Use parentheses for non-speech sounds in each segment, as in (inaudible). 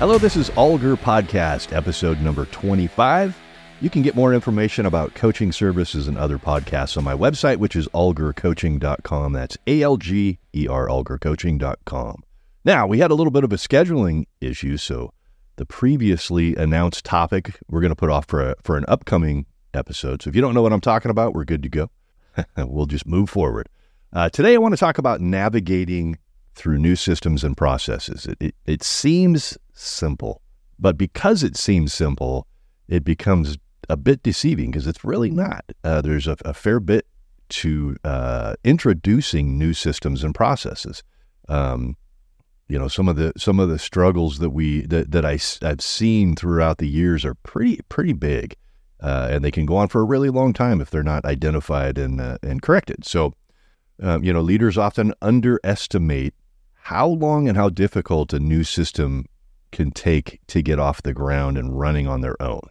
Hello, this is Alger Podcast, episode number 25. You can get more information about coaching services and other podcasts on my website, which is algercoaching.com. That's A L G E R, algercoaching.com. Now, we had a little bit of a scheduling issue, so the previously announced topic we're going to put off for, a, for an upcoming episode. So if you don't know what I'm talking about, we're good to go. (laughs) we'll just move forward. Uh, today, I want to talk about navigating through new systems and processes. It, it, it seems simple, but because it seems simple, it becomes a bit deceiving because it's really not. Uh, there's a, a, fair bit to uh, introducing new systems and processes. Um, you know, some of the some of the struggles that we that, that I, I've seen throughout the years are pretty pretty big, uh, and they can go on for a really long time if they're not identified and uh, and corrected. So, um, you know, leaders often underestimate how long and how difficult a new system can take to get off the ground and running on their own.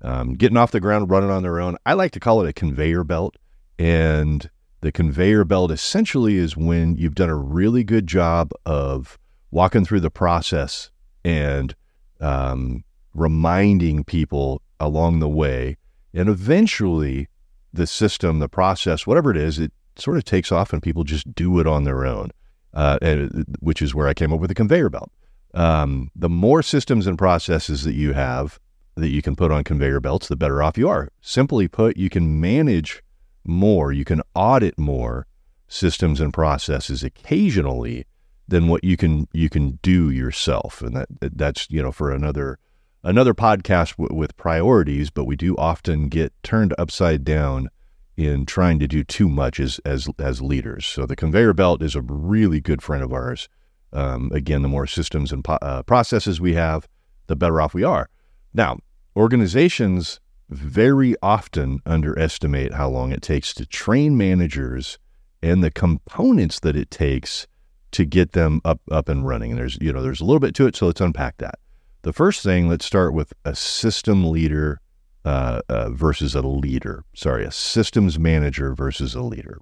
Um, getting off the ground, running on their own, I like to call it a conveyor belt. And the conveyor belt essentially is when you've done a really good job of walking through the process and um, reminding people along the way. And eventually, the system, the process, whatever it is, it sort of takes off and people just do it on their own, uh, and, which is where I came up with the conveyor belt. Um, the more systems and processes that you have that you can put on conveyor belts, the better off you are. Simply put, you can manage more, you can audit more systems and processes occasionally than what you can you can do yourself, and that that's you know for another another podcast w- with priorities. But we do often get turned upside down in trying to do too much as as as leaders. So the conveyor belt is a really good friend of ours. Um, again, the more systems and po- uh, processes we have, the better off we are. Now, organizations very often underestimate how long it takes to train managers and the components that it takes to get them up up and running. And there's you know there's a little bit to it, so let's unpack that. The first thing, let's start with a system leader uh, uh, versus a leader. Sorry, a systems manager versus a leader.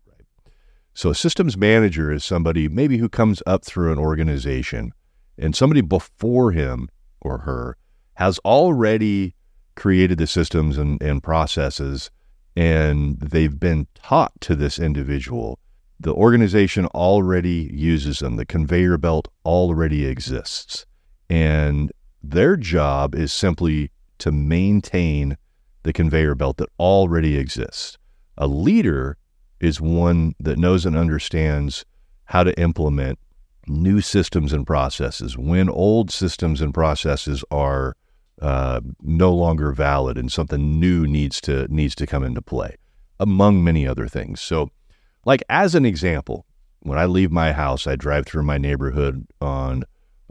So a systems manager is somebody maybe who comes up through an organization, and somebody before him or her has already created the systems and, and processes, and they've been taught to this individual the organization already uses them. The conveyor belt already exists. And their job is simply to maintain the conveyor belt that already exists. A leader is one that knows and understands how to implement new systems and processes when old systems and processes are uh, no longer valid and something new needs to needs to come into play among many other things so like as an example, when I leave my house, I drive through my neighborhood on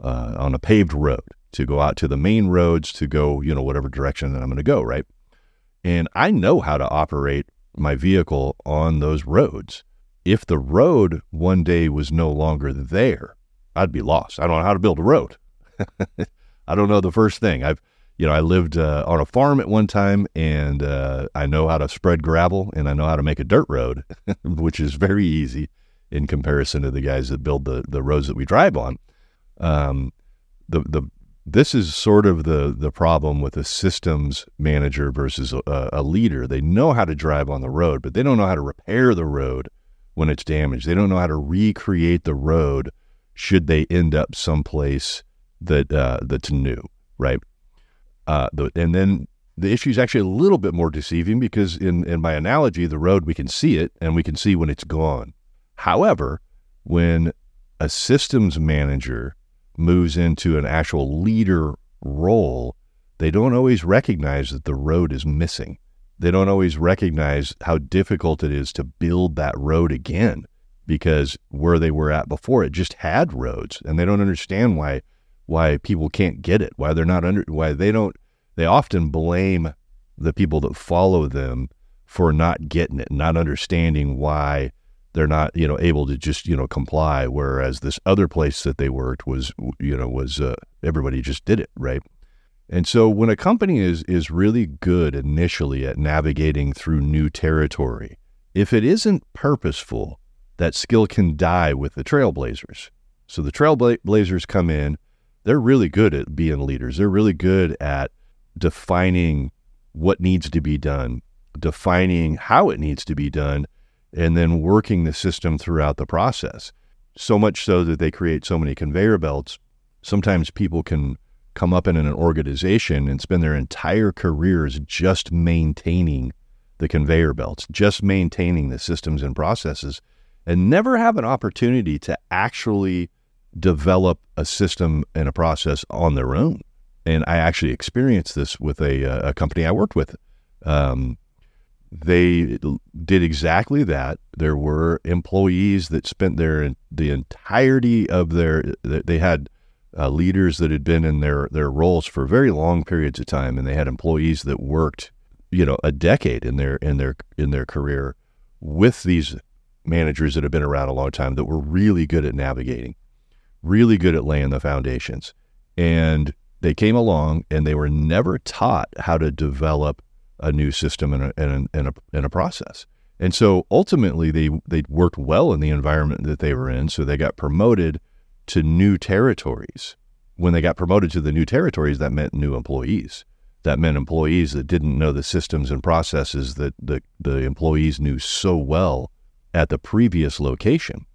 uh, on a paved road to go out to the main roads to go, you know, whatever direction that I'm going to go, right? And I know how to operate my vehicle on those roads. If the road one day was no longer there, I'd be lost. I don't know how to build a road. (laughs) I don't know the first thing. I've you know, I lived uh, on a farm at one time, and uh, I know how to spread gravel, and I know how to make a dirt road, (laughs) which is very easy in comparison to the guys that build the the roads that we drive on. Um, the the this is sort of the the problem with a systems manager versus a, a leader. They know how to drive on the road, but they don't know how to repair the road when it's damaged. They don't know how to recreate the road should they end up someplace that uh, that's new, right? Uh, the, and then the issue is actually a little bit more deceiving because in, in my analogy, the road, we can see it and we can see when it's gone. However, when a systems manager moves into an actual leader role, they don't always recognize that the road is missing. They don't always recognize how difficult it is to build that road again because where they were at before it just had roads and they don't understand why why people can't get it, why they're not under, why they don't. They often blame the people that follow them for not getting it, not understanding why they're not, you know, able to just, you know, comply. Whereas this other place that they worked was, you know, was uh, everybody just did it, right? And so when a company is is really good initially at navigating through new territory, if it isn't purposeful, that skill can die with the trailblazers. So the trailblazers come in, they're really good at being leaders. They're really good at defining what needs to be done, defining how it needs to be done, and then working the system throughout the process. So much so that they create so many conveyor belts. Sometimes people can come up in an organization and spend their entire careers just maintaining the conveyor belts, just maintaining the systems and processes, and never have an opportunity to actually develop a system and a process on their own. And I actually experienced this with a, a company I worked with. Um, they did exactly that. There were employees that spent their the entirety of their they had uh, leaders that had been in their their roles for very long periods of time, and they had employees that worked you know a decade in their in their in their career with these managers that have been around a long time that were really good at navigating, really good at laying the foundations, and they came along and they were never taught how to develop a new system and a, and a, and a, and a process. And so ultimately, they, they worked well in the environment that they were in. So they got promoted to new territories. When they got promoted to the new territories, that meant new employees. That meant employees that didn't know the systems and processes that the, the employees knew so well at the previous location.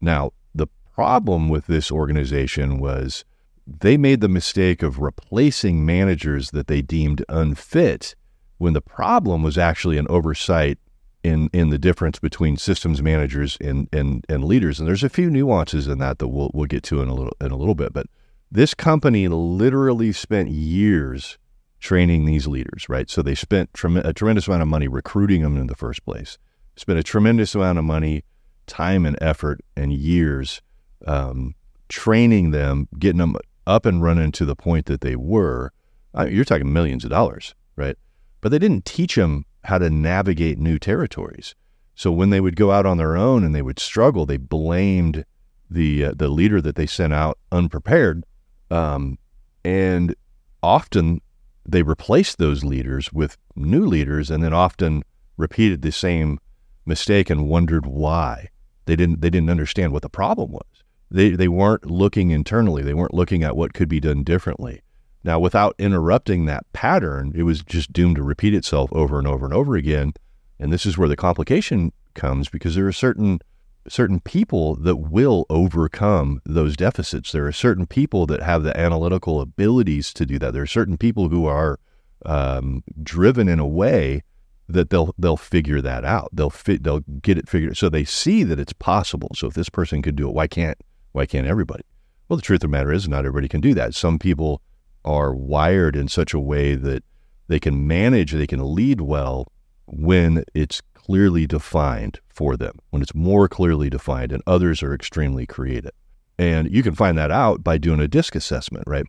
Now, the problem with this organization was they made the mistake of replacing managers that they deemed unfit when the problem was actually an oversight in in the difference between systems managers and and, and leaders. And there's a few nuances in that that we'll we'll get to in a little in a little bit. But this company literally spent years training these leaders, right? So they spent trem- a tremendous amount of money recruiting them in the first place. Spent a tremendous amount of money, time and effort, and years um, training them, getting them up and running to the point that they were, I mean, you're talking millions of dollars, right? But they didn't teach them how to navigate new territories. So when they would go out on their own and they would struggle, they blamed the uh, the leader that they sent out unprepared, um, and often they replaced those leaders with new leaders, and then often repeated the same mistake and wondered why they didn't they didn't understand what the problem was they they weren't looking internally. They weren't looking at what could be done differently. Now, without interrupting that pattern, it was just doomed to repeat itself over and over and over again. And this is where the complication comes because there are certain certain people that will overcome those deficits. There are certain people that have the analytical abilities to do that. There are certain people who are um, driven in a way that they'll they'll figure that out. They'll fit they'll get it figured. So they see that it's possible. So if this person could do it, why can't why can't everybody? Well, the truth of the matter is, not everybody can do that. Some people are wired in such a way that they can manage, they can lead well when it's clearly defined for them, when it's more clearly defined, and others are extremely creative. And you can find that out by doing a DISC assessment, right?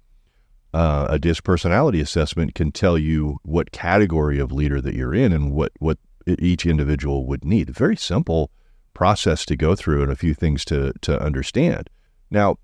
Uh, a DISC personality assessment can tell you what category of leader that you're in and what, what each individual would need. Very simple process to go through and a few things to to understand. Now,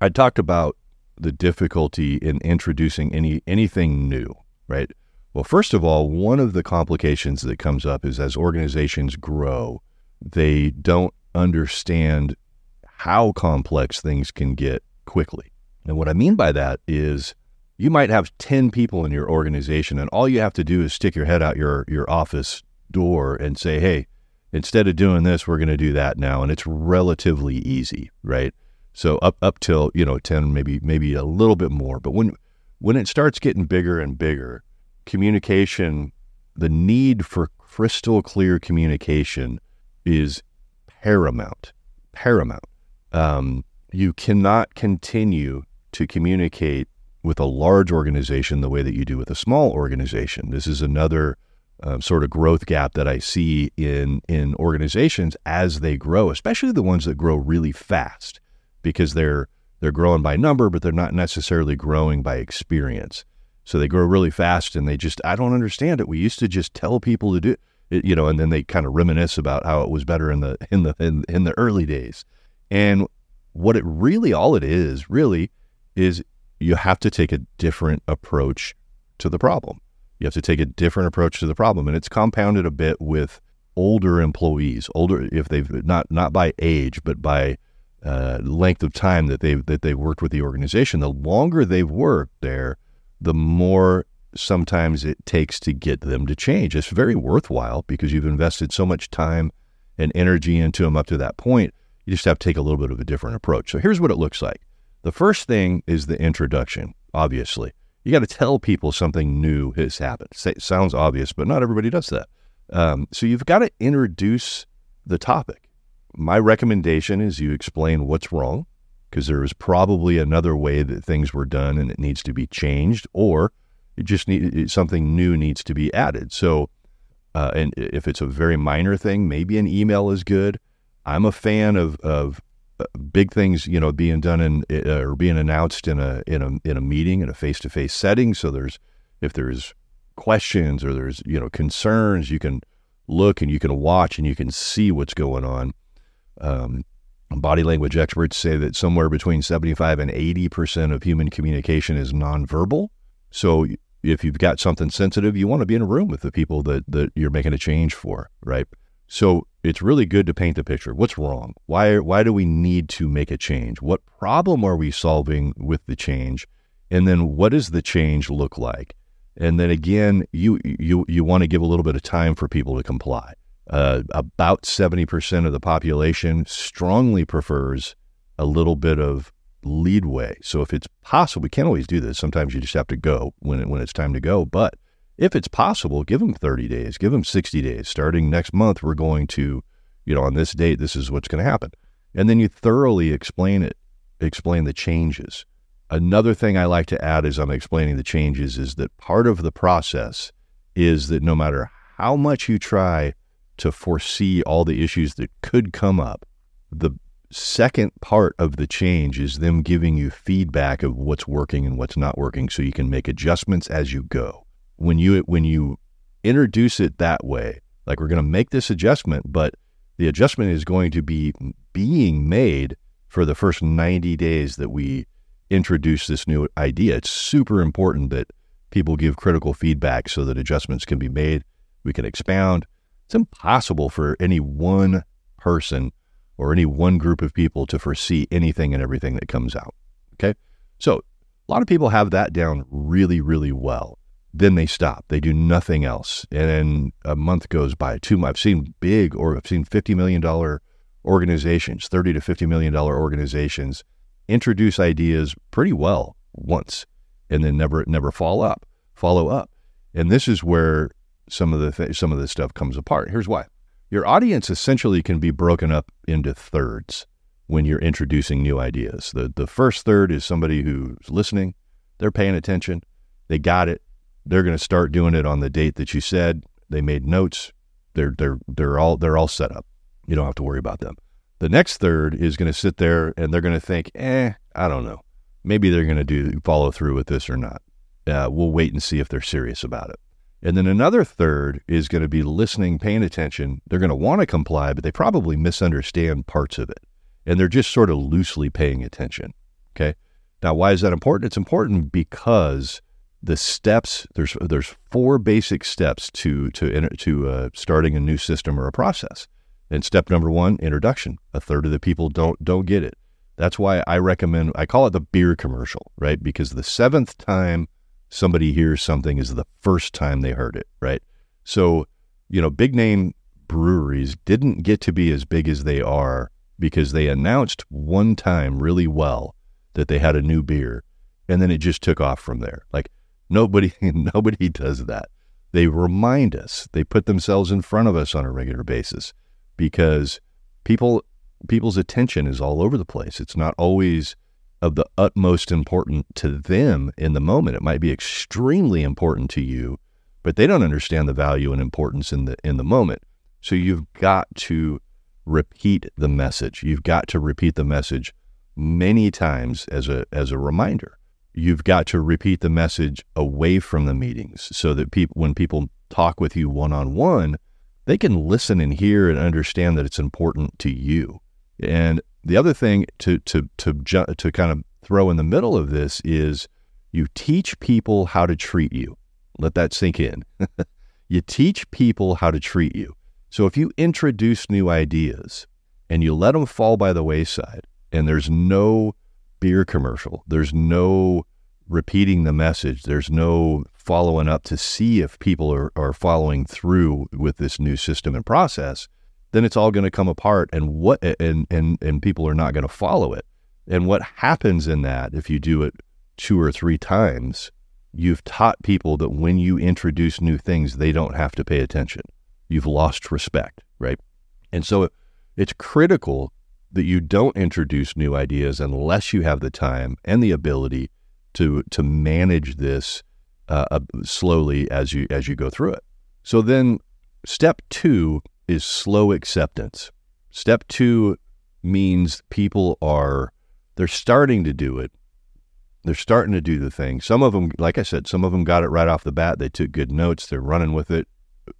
I talked about the difficulty in introducing any anything new, right? Well, first of all, one of the complications that comes up is as organizations grow, they don't understand how complex things can get quickly. And what I mean by that is you might have 10 people in your organization and all you have to do is stick your head out your your office door and say, "Hey, instead of doing this, we're going to do that now. And it's relatively easy, right? So up up till, you know, 10, maybe maybe a little bit more. But when when it starts getting bigger and bigger, communication, the need for crystal clear communication is paramount. Paramount. Um, you cannot continue to communicate with a large organization the way that you do with a small organization. This is another um, sort of growth gap that I see in in organizations as they grow, especially the ones that grow really fast, because they're they're growing by number, but they're not necessarily growing by experience. So they grow really fast, and they just I don't understand it. We used to just tell people to do it, you know, and then they kind of reminisce about how it was better in the in the in, in the early days. And what it really all it is really is you have to take a different approach to the problem. You have to take a different approach to the problem, and it's compounded a bit with older employees, older if they've not not by age, but by uh, length of time that they've that they've worked with the organization, the longer they've worked there, the more sometimes it takes to get them to change. It's very worthwhile because you've invested so much time and energy into them up to that point. You just have to take a little bit of a different approach. So here's what it looks like. The first thing is the introduction, obviously. You got to tell people something new has happened. It sounds obvious, but not everybody does that. Um, so you've got to introduce the topic. My recommendation is you explain what's wrong because there is probably another way that things were done and it needs to be changed, or it just need something new needs to be added. So, uh, and if it's a very minor thing, maybe an email is good. I'm a fan of of uh, big things, you know, being done in uh, or being announced in a in a in a meeting in a face to face setting. So there's if there's questions or there's you know concerns, you can look and you can watch and you can see what's going on. Um, body language experts say that somewhere between 75 and 80 percent of human communication is nonverbal. So if you've got something sensitive, you want to be in a room with the people that that you're making a change for, right? So it's really good to paint the picture. What's wrong? Why why do we need to make a change? What problem are we solving with the change? And then what does the change look like? And then again, you you you want to give a little bit of time for people to comply. Uh, about seventy percent of the population strongly prefers a little bit of leadway. So if it's possible, we can't always do this. Sometimes you just have to go when it, when it's time to go. But if it's possible, give them 30 days, give them 60 days. Starting next month, we're going to, you know, on this date, this is what's going to happen. And then you thoroughly explain it, explain the changes. Another thing I like to add as I'm explaining the changes is that part of the process is that no matter how much you try to foresee all the issues that could come up, the second part of the change is them giving you feedback of what's working and what's not working so you can make adjustments as you go. When you when you introduce it that way, like we're going to make this adjustment, but the adjustment is going to be being made for the first 90 days that we introduce this new idea. It's super important that people give critical feedback so that adjustments can be made. We can expound. It's impossible for any one person or any one group of people to foresee anything and everything that comes out. Okay. So a lot of people have that down really, really well. Then they stop. They do nothing else. And then a month goes by, two months. I've seen big or I've seen $50 million organizations, 30 to $50 million organizations introduce ideas pretty well once and then never never follow up follow up and this is where some of the th- some of this stuff comes apart. Here's why. Your audience essentially can be broken up into thirds when you're introducing new ideas. The the first third is somebody who's listening. They're paying attention. They got it. They're going to start doing it on the date that you said. They made notes. They're they're they're all they're all set up. You don't have to worry about them. The next third is going to sit there and they're going to think, eh, I don't know. Maybe they're going to do follow through with this or not. Uh, we'll wait and see if they're serious about it. And then another third is going to be listening, paying attention. They're going to want to comply, but they probably misunderstand parts of it. And they're just sort of loosely paying attention. Okay. Now, why is that important? It's important because the steps there's there's four basic steps to to to uh, starting a new system or a process. And step number one, introduction. A third of the people don't don't get it. That's why I recommend I call it the beer commercial, right? Because the seventh time somebody hears something is the first time they heard it, right? So, you know, big name breweries didn't get to be as big as they are because they announced one time really well that they had a new beer and then it just took off from there. Like nobody (laughs) nobody does that. They remind us. They put themselves in front of us on a regular basis because people people's attention is all over the place. It's not always of the utmost important to them in the moment. It might be extremely important to you, but they don't understand the value and importance in the in the moment. So you've got to repeat the message. You've got to repeat the message many times as a as a reminder. You've got to repeat the message away from the meetings so that people when people talk with you one on one, they can listen and hear and understand that it's important to you. And the other thing to to to to kind of throw in the middle of this is you teach people how to treat you. Let that sink in. (laughs) you teach people how to treat you. So if you introduce new ideas and you let them fall by the wayside, and there's no beer commercial. There's no repeating the message. There's no following up to see if people are, are following through with this new system and process, then it's all going to come apart and what and and and people are not going to follow it. And what happens in that if you do it two or three times, you've taught people that when you introduce new things, they don't have to pay attention. You've lost respect, right? And so it's critical that you don't introduce new ideas unless you have the time and the ability to to manage this uh, uh, slowly as you as you go through it. So then, step two is slow acceptance. Step two means people are they're starting to do it. They're starting to do the thing. Some of them, like I said, some of them got it right off the bat. They took good notes. They're running with it.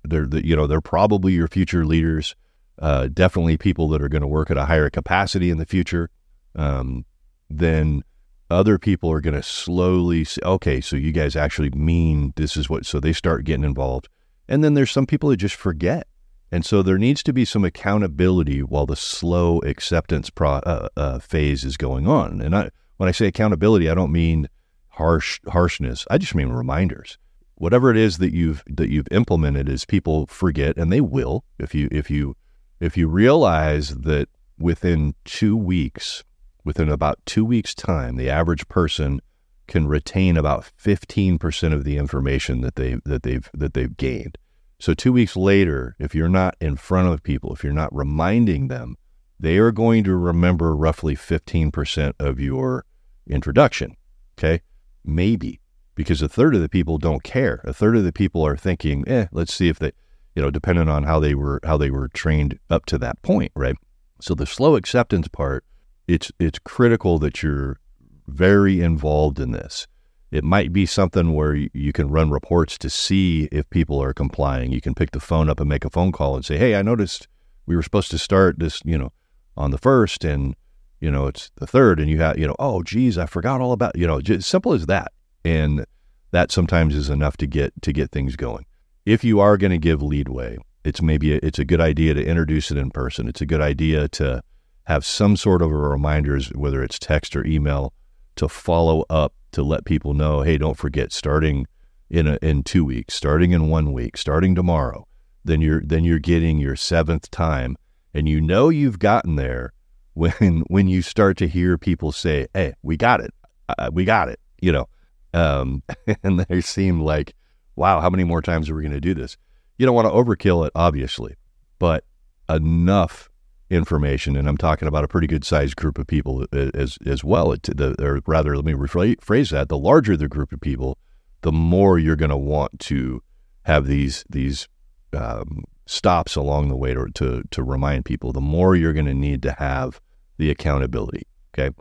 They're the, you know they're probably your future leaders uh, definitely people that are going to work at a higher capacity in the future, um, then other people are going to slowly say, okay, so you guys actually mean this is what, so they start getting involved. And then there's some people that just forget. And so there needs to be some accountability while the slow acceptance pro, uh, uh, phase is going on. And I, when I say accountability, I don't mean harsh harshness. I just mean reminders. Whatever it is that you've that you've implemented is people forget, and they will if you if you if you realize that within two weeks, within about two weeks' time, the average person can retain about 15% of the information that they that they've that they've gained. So 2 weeks later, if you're not in front of people, if you're not reminding them, they are going to remember roughly 15% of your introduction. Okay? Maybe because a third of the people don't care. A third of the people are thinking, "Eh, let's see if they you know, depending on how they were how they were trained up to that point, right? So the slow acceptance part, it's it's critical that you're very involved in this. It might be something where you can run reports to see if people are complying. You can pick the phone up and make a phone call and say, "Hey, I noticed we were supposed to start this, you know, on the first, and you know it's the third, and you have, you know, oh, geez, I forgot all about, you know, just simple as that." And that sometimes is enough to get to get things going if you are going to give leadway, it's maybe a, it's a good idea to introduce it in person. It's a good idea to have some sort of a reminders, whether it's text or email, to follow up to let people know, hey, don't forget, starting in a, in two weeks, starting in one week, starting tomorrow, then you're then you're getting your seventh time, and you know you've gotten there when (laughs) when you start to hear people say, hey, we got it, uh, we got it, you know, um, (laughs) and they seem like wow, how many more times are we going to do this? You don't want to overkill it, obviously, but enough information, and I'm talking about a pretty good sized group of people as as well. The, or rather, let me rephrase that: the larger the group of people, the more you're going to want to have these these um, stops along the way to, to to remind people. The more you're going to need to have the accountability. Okay,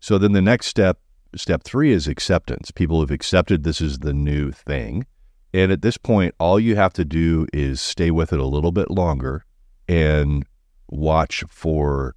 so then the next step, step three, is acceptance. People have accepted this is the new thing and at this point, all you have to do is stay with it a little bit longer and watch for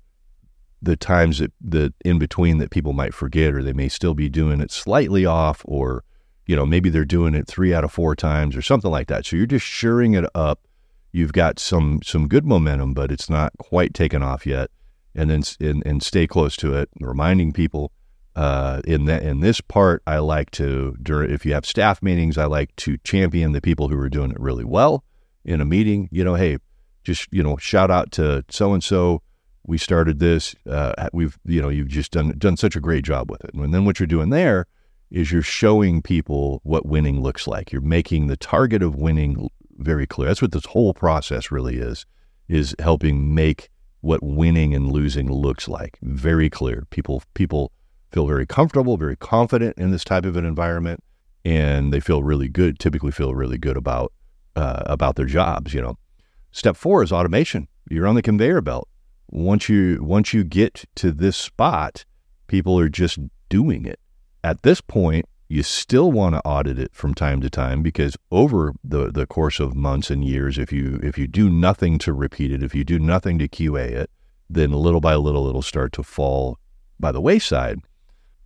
the times that, that in between that people might forget or they may still be doing it slightly off or you know maybe they're doing it three out of four times or something like that. So you're just shoring it up. You've got some some good momentum but it's not quite taken off yet. And then and, and stay close to it reminding people uh, in that in this part, I like to during if you have staff meetings, I like to champion the people who are doing it really well in a meeting. You know, hey, just you know, shout out to so and so. We started this. Uh, we've you know, you've just done done such a great job with it. And then what you're doing there is you're showing people what winning looks like. You're making the target of winning very clear. That's what this whole process really is. Is helping make what winning and losing looks like very clear. People people feel very comfortable, very confident in this type of an environment, and they feel really good. Typically, feel really good about uh, about their jobs. You know, step four is automation. You're on the conveyor belt. Once you once you get to this spot, people are just doing it. At this point, you still want to audit it from time to time because over the, the course of months and years, if you if you do nothing to repeat it, if you do nothing to QA it, then little by little it'll start to fall by the wayside.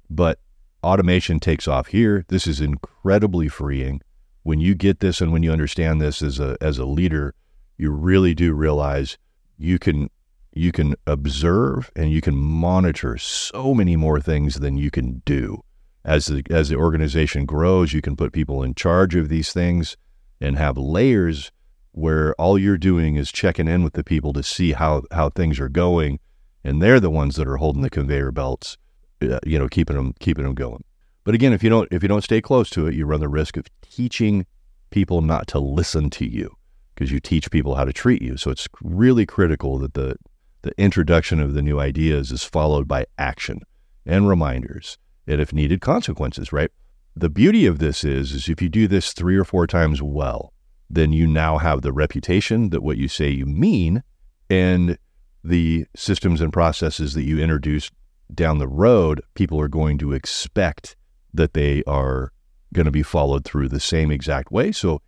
But automation takes off here. This is incredibly freeing. When you get this and when you understand this as a as a leader, you really do realize you can you can observe and you can monitor so many more things than you can do. As the, as the organization grows, you can put people in charge of these things and have layers where all you're doing is checking in with the people to see how, how things are going. And they're the ones that are holding the conveyor belts, uh, you know, keeping them, keeping them going. But again, if you don't, if you don't stay close to it, you run the risk of teaching people not to listen to you because you teach people how to treat you. So it's really critical that the, the introduction of the new ideas is followed by action and reminders and if needed consequences, right? The beauty of this is, is if you do this three or four times well, then you now have the reputation that what you say you mean and the systems and processes that you introduce down the road, people are going to expect that they are going to be followed through the same exact way. So,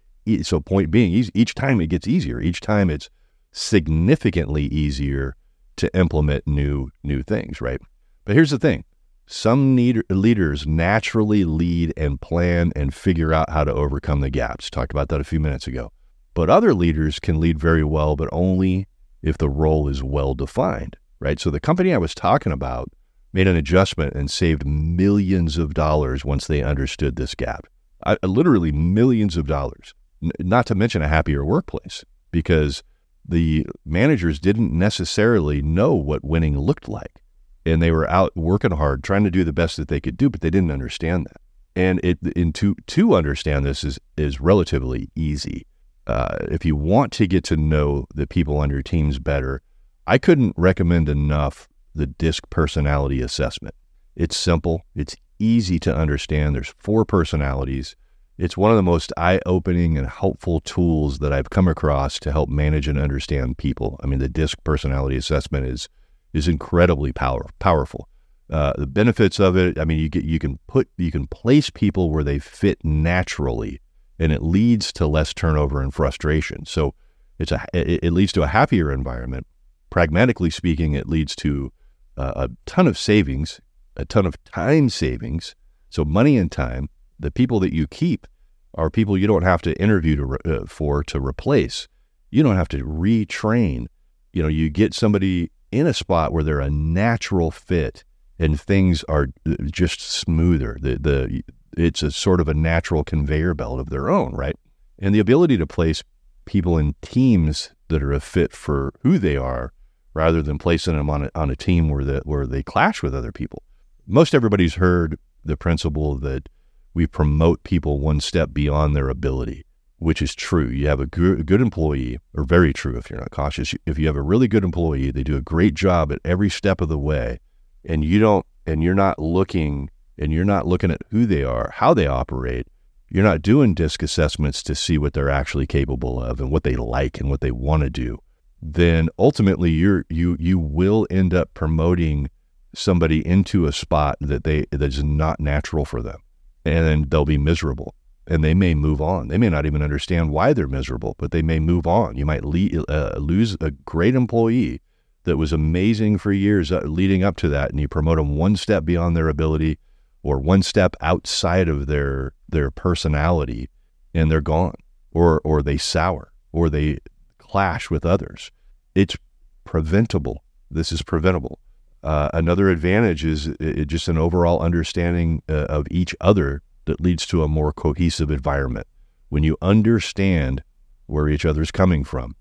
so point being, each time it gets easier. Each time it's significantly easier to implement new new things, right? But here's the thing: some need, leaders naturally lead and plan and figure out how to overcome the gaps. Talked about that a few minutes ago. But other leaders can lead very well, but only if the role is well defined, right? So the company I was talking about made an adjustment and saved millions of dollars once they understood this gap. I, literally millions of dollars, not to mention a happier workplace because the managers didn't necessarily know what winning looked like and they were out working hard, trying to do the best that they could do, but they didn't understand that. And it in to to understand this is is relatively easy. Uh, if you want to get to know the people on your teams better, I couldn't recommend enough the DISC personality assessment. It's simple, it's easy to understand. There's four personalities. It's one of the most eye opening and helpful tools that I've come across to help manage and understand people. I mean, the DISC personality assessment is is incredibly power, powerful. Uh, the benefits of it, I mean, you get you can put you can place people where they fit naturally, and it leads to less turnover and frustration. So it's a it, it leads to a happier environment. Pragmatically speaking, it leads to uh, a ton of savings, a ton of time savings. So money and time. The people that you keep are people you don't have to interview to re- uh, for to replace. You don't have to retrain. You know, you get somebody in a spot where they're a natural fit and things are uh, just smoother. The the it's a sort of a natural conveyor belt of their own, right? And the ability to place people in teams that are a fit for who they are, rather than placing them on a, on a team where the, where they clash with other people. Most everybody's heard the principle that we promote people one step beyond their ability which is true. You have a good, good employee, or very true if you're not cautious. If you have a really good employee, they do a great job at every step of the way, and you don't, and you're not looking, and you're not looking at who they are, how they operate. You're not doing disc assessments to see what they're actually capable of and what they like and what they want to do. Then ultimately, you're you you will end up promoting somebody into a spot that they that is not natural for them, and they'll be miserable and they may move on. They may not even understand why they're miserable, but they may move on. You might le- uh, lose a great employee that was amazing for years uh, leading up to that, and you promote them one step beyond their ability or one step outside of their their personality, and they're gone, or or they sour, or they clash with others. It's preventable. This is preventable. Uh, another advantage is uh, just an overall understanding uh, of each other that leads to a more cohesive environment. When you understand where each other's coming from,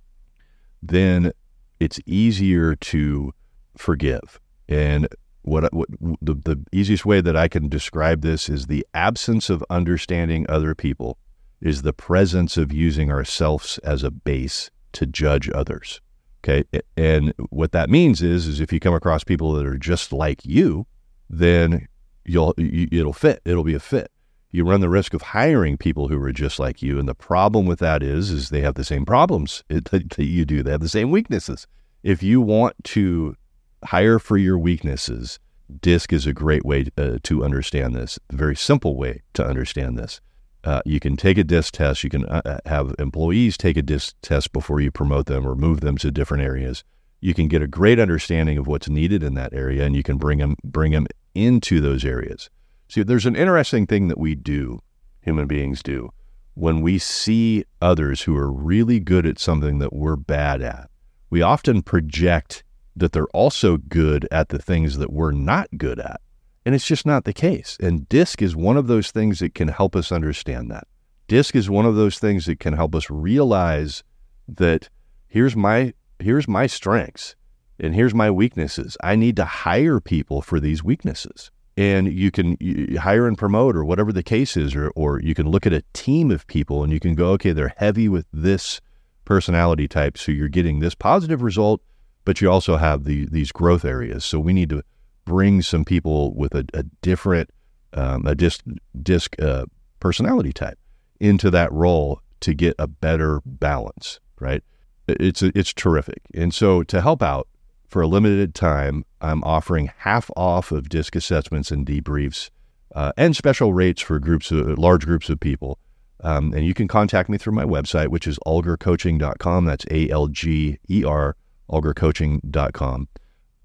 then it's easier to forgive. And what, what the, the easiest way that I can describe this is the absence of understanding other people is the presence of using ourselves as a base to judge others. Okay. And what that means is, is if you come across people that are just like you, then you'll, you, it'll fit. It'll be a fit you run the risk of hiring people who are just like you. And the problem with that is, is they have the same problems (laughs) that, you do. They have the same weaknesses. If you want to hire for your weaknesses, DISC is a great way uh, to understand this. A very simple way to understand this. Uh, you can take a DISC test. You can uh, uh have employees take a DISC test before you promote them or move them to different areas. You can get a great understanding of what's needed in that area, and you can bring them bring them into those areas. See, there's an interesting thing that we do, human beings do, when we see others who are really good at something that we're bad at. We often project that they're also good at the things that we're not good at. And it's just not the case. And DISC is one of those things that can help us understand that. DISC is one of those things that can help us realize that here's my here's my strengths and here's my weaknesses. I need to hire people for these weaknesses. And you can hire and promote or whatever the case is, or, or you can look at a team of people and you can go, okay, they're heavy with this personality type. So you're getting this positive result, but you also have the, these growth areas. So we need to bring some people with a, a different, um, a disc, disc uh, personality type into that role to get a better balance, right? It's, it's terrific. And so to help out, for a limited time, I'm offering half off of disc assessments and debriefs uh, and special rates for groups, of, large groups of people. Um, and you can contact me through my website, which is algercoaching.com. That's A L G E R, algercoaching.com.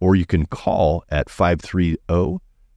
Or you can call at 530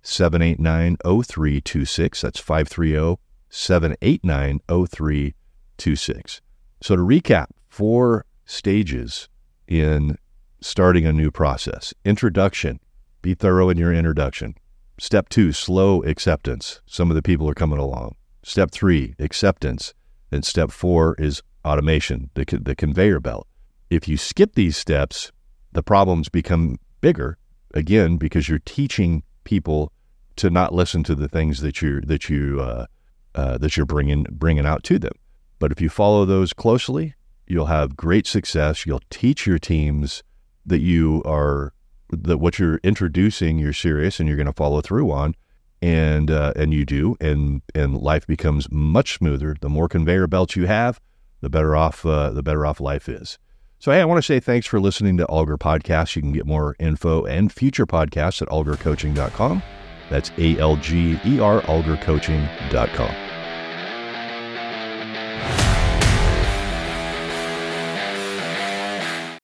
789 0326. That's 530 789 0326. So to recap, four stages in starting a new process. Introduction, be thorough in your introduction. Step two, slow acceptance. Some of the people are coming along. Step three, acceptance. And step four is automation, the, the conveyor belt. If you skip these steps, the problems become bigger again because you're teaching people to not listen to the things that you that you uh, uh, that you're bringing bringing out to them. But if you follow those closely, you'll have great success. You'll teach your teams that you are that what you're introducing you're serious and you're going to follow through on and uh, and you do and and life becomes much smoother the more conveyor belts you have the better off uh, the better off life is so hey i want to say thanks for listening to alger podcast. You can get more info and future podcasts at algercoaching.com that's a-l-g-e-r algercoaching.com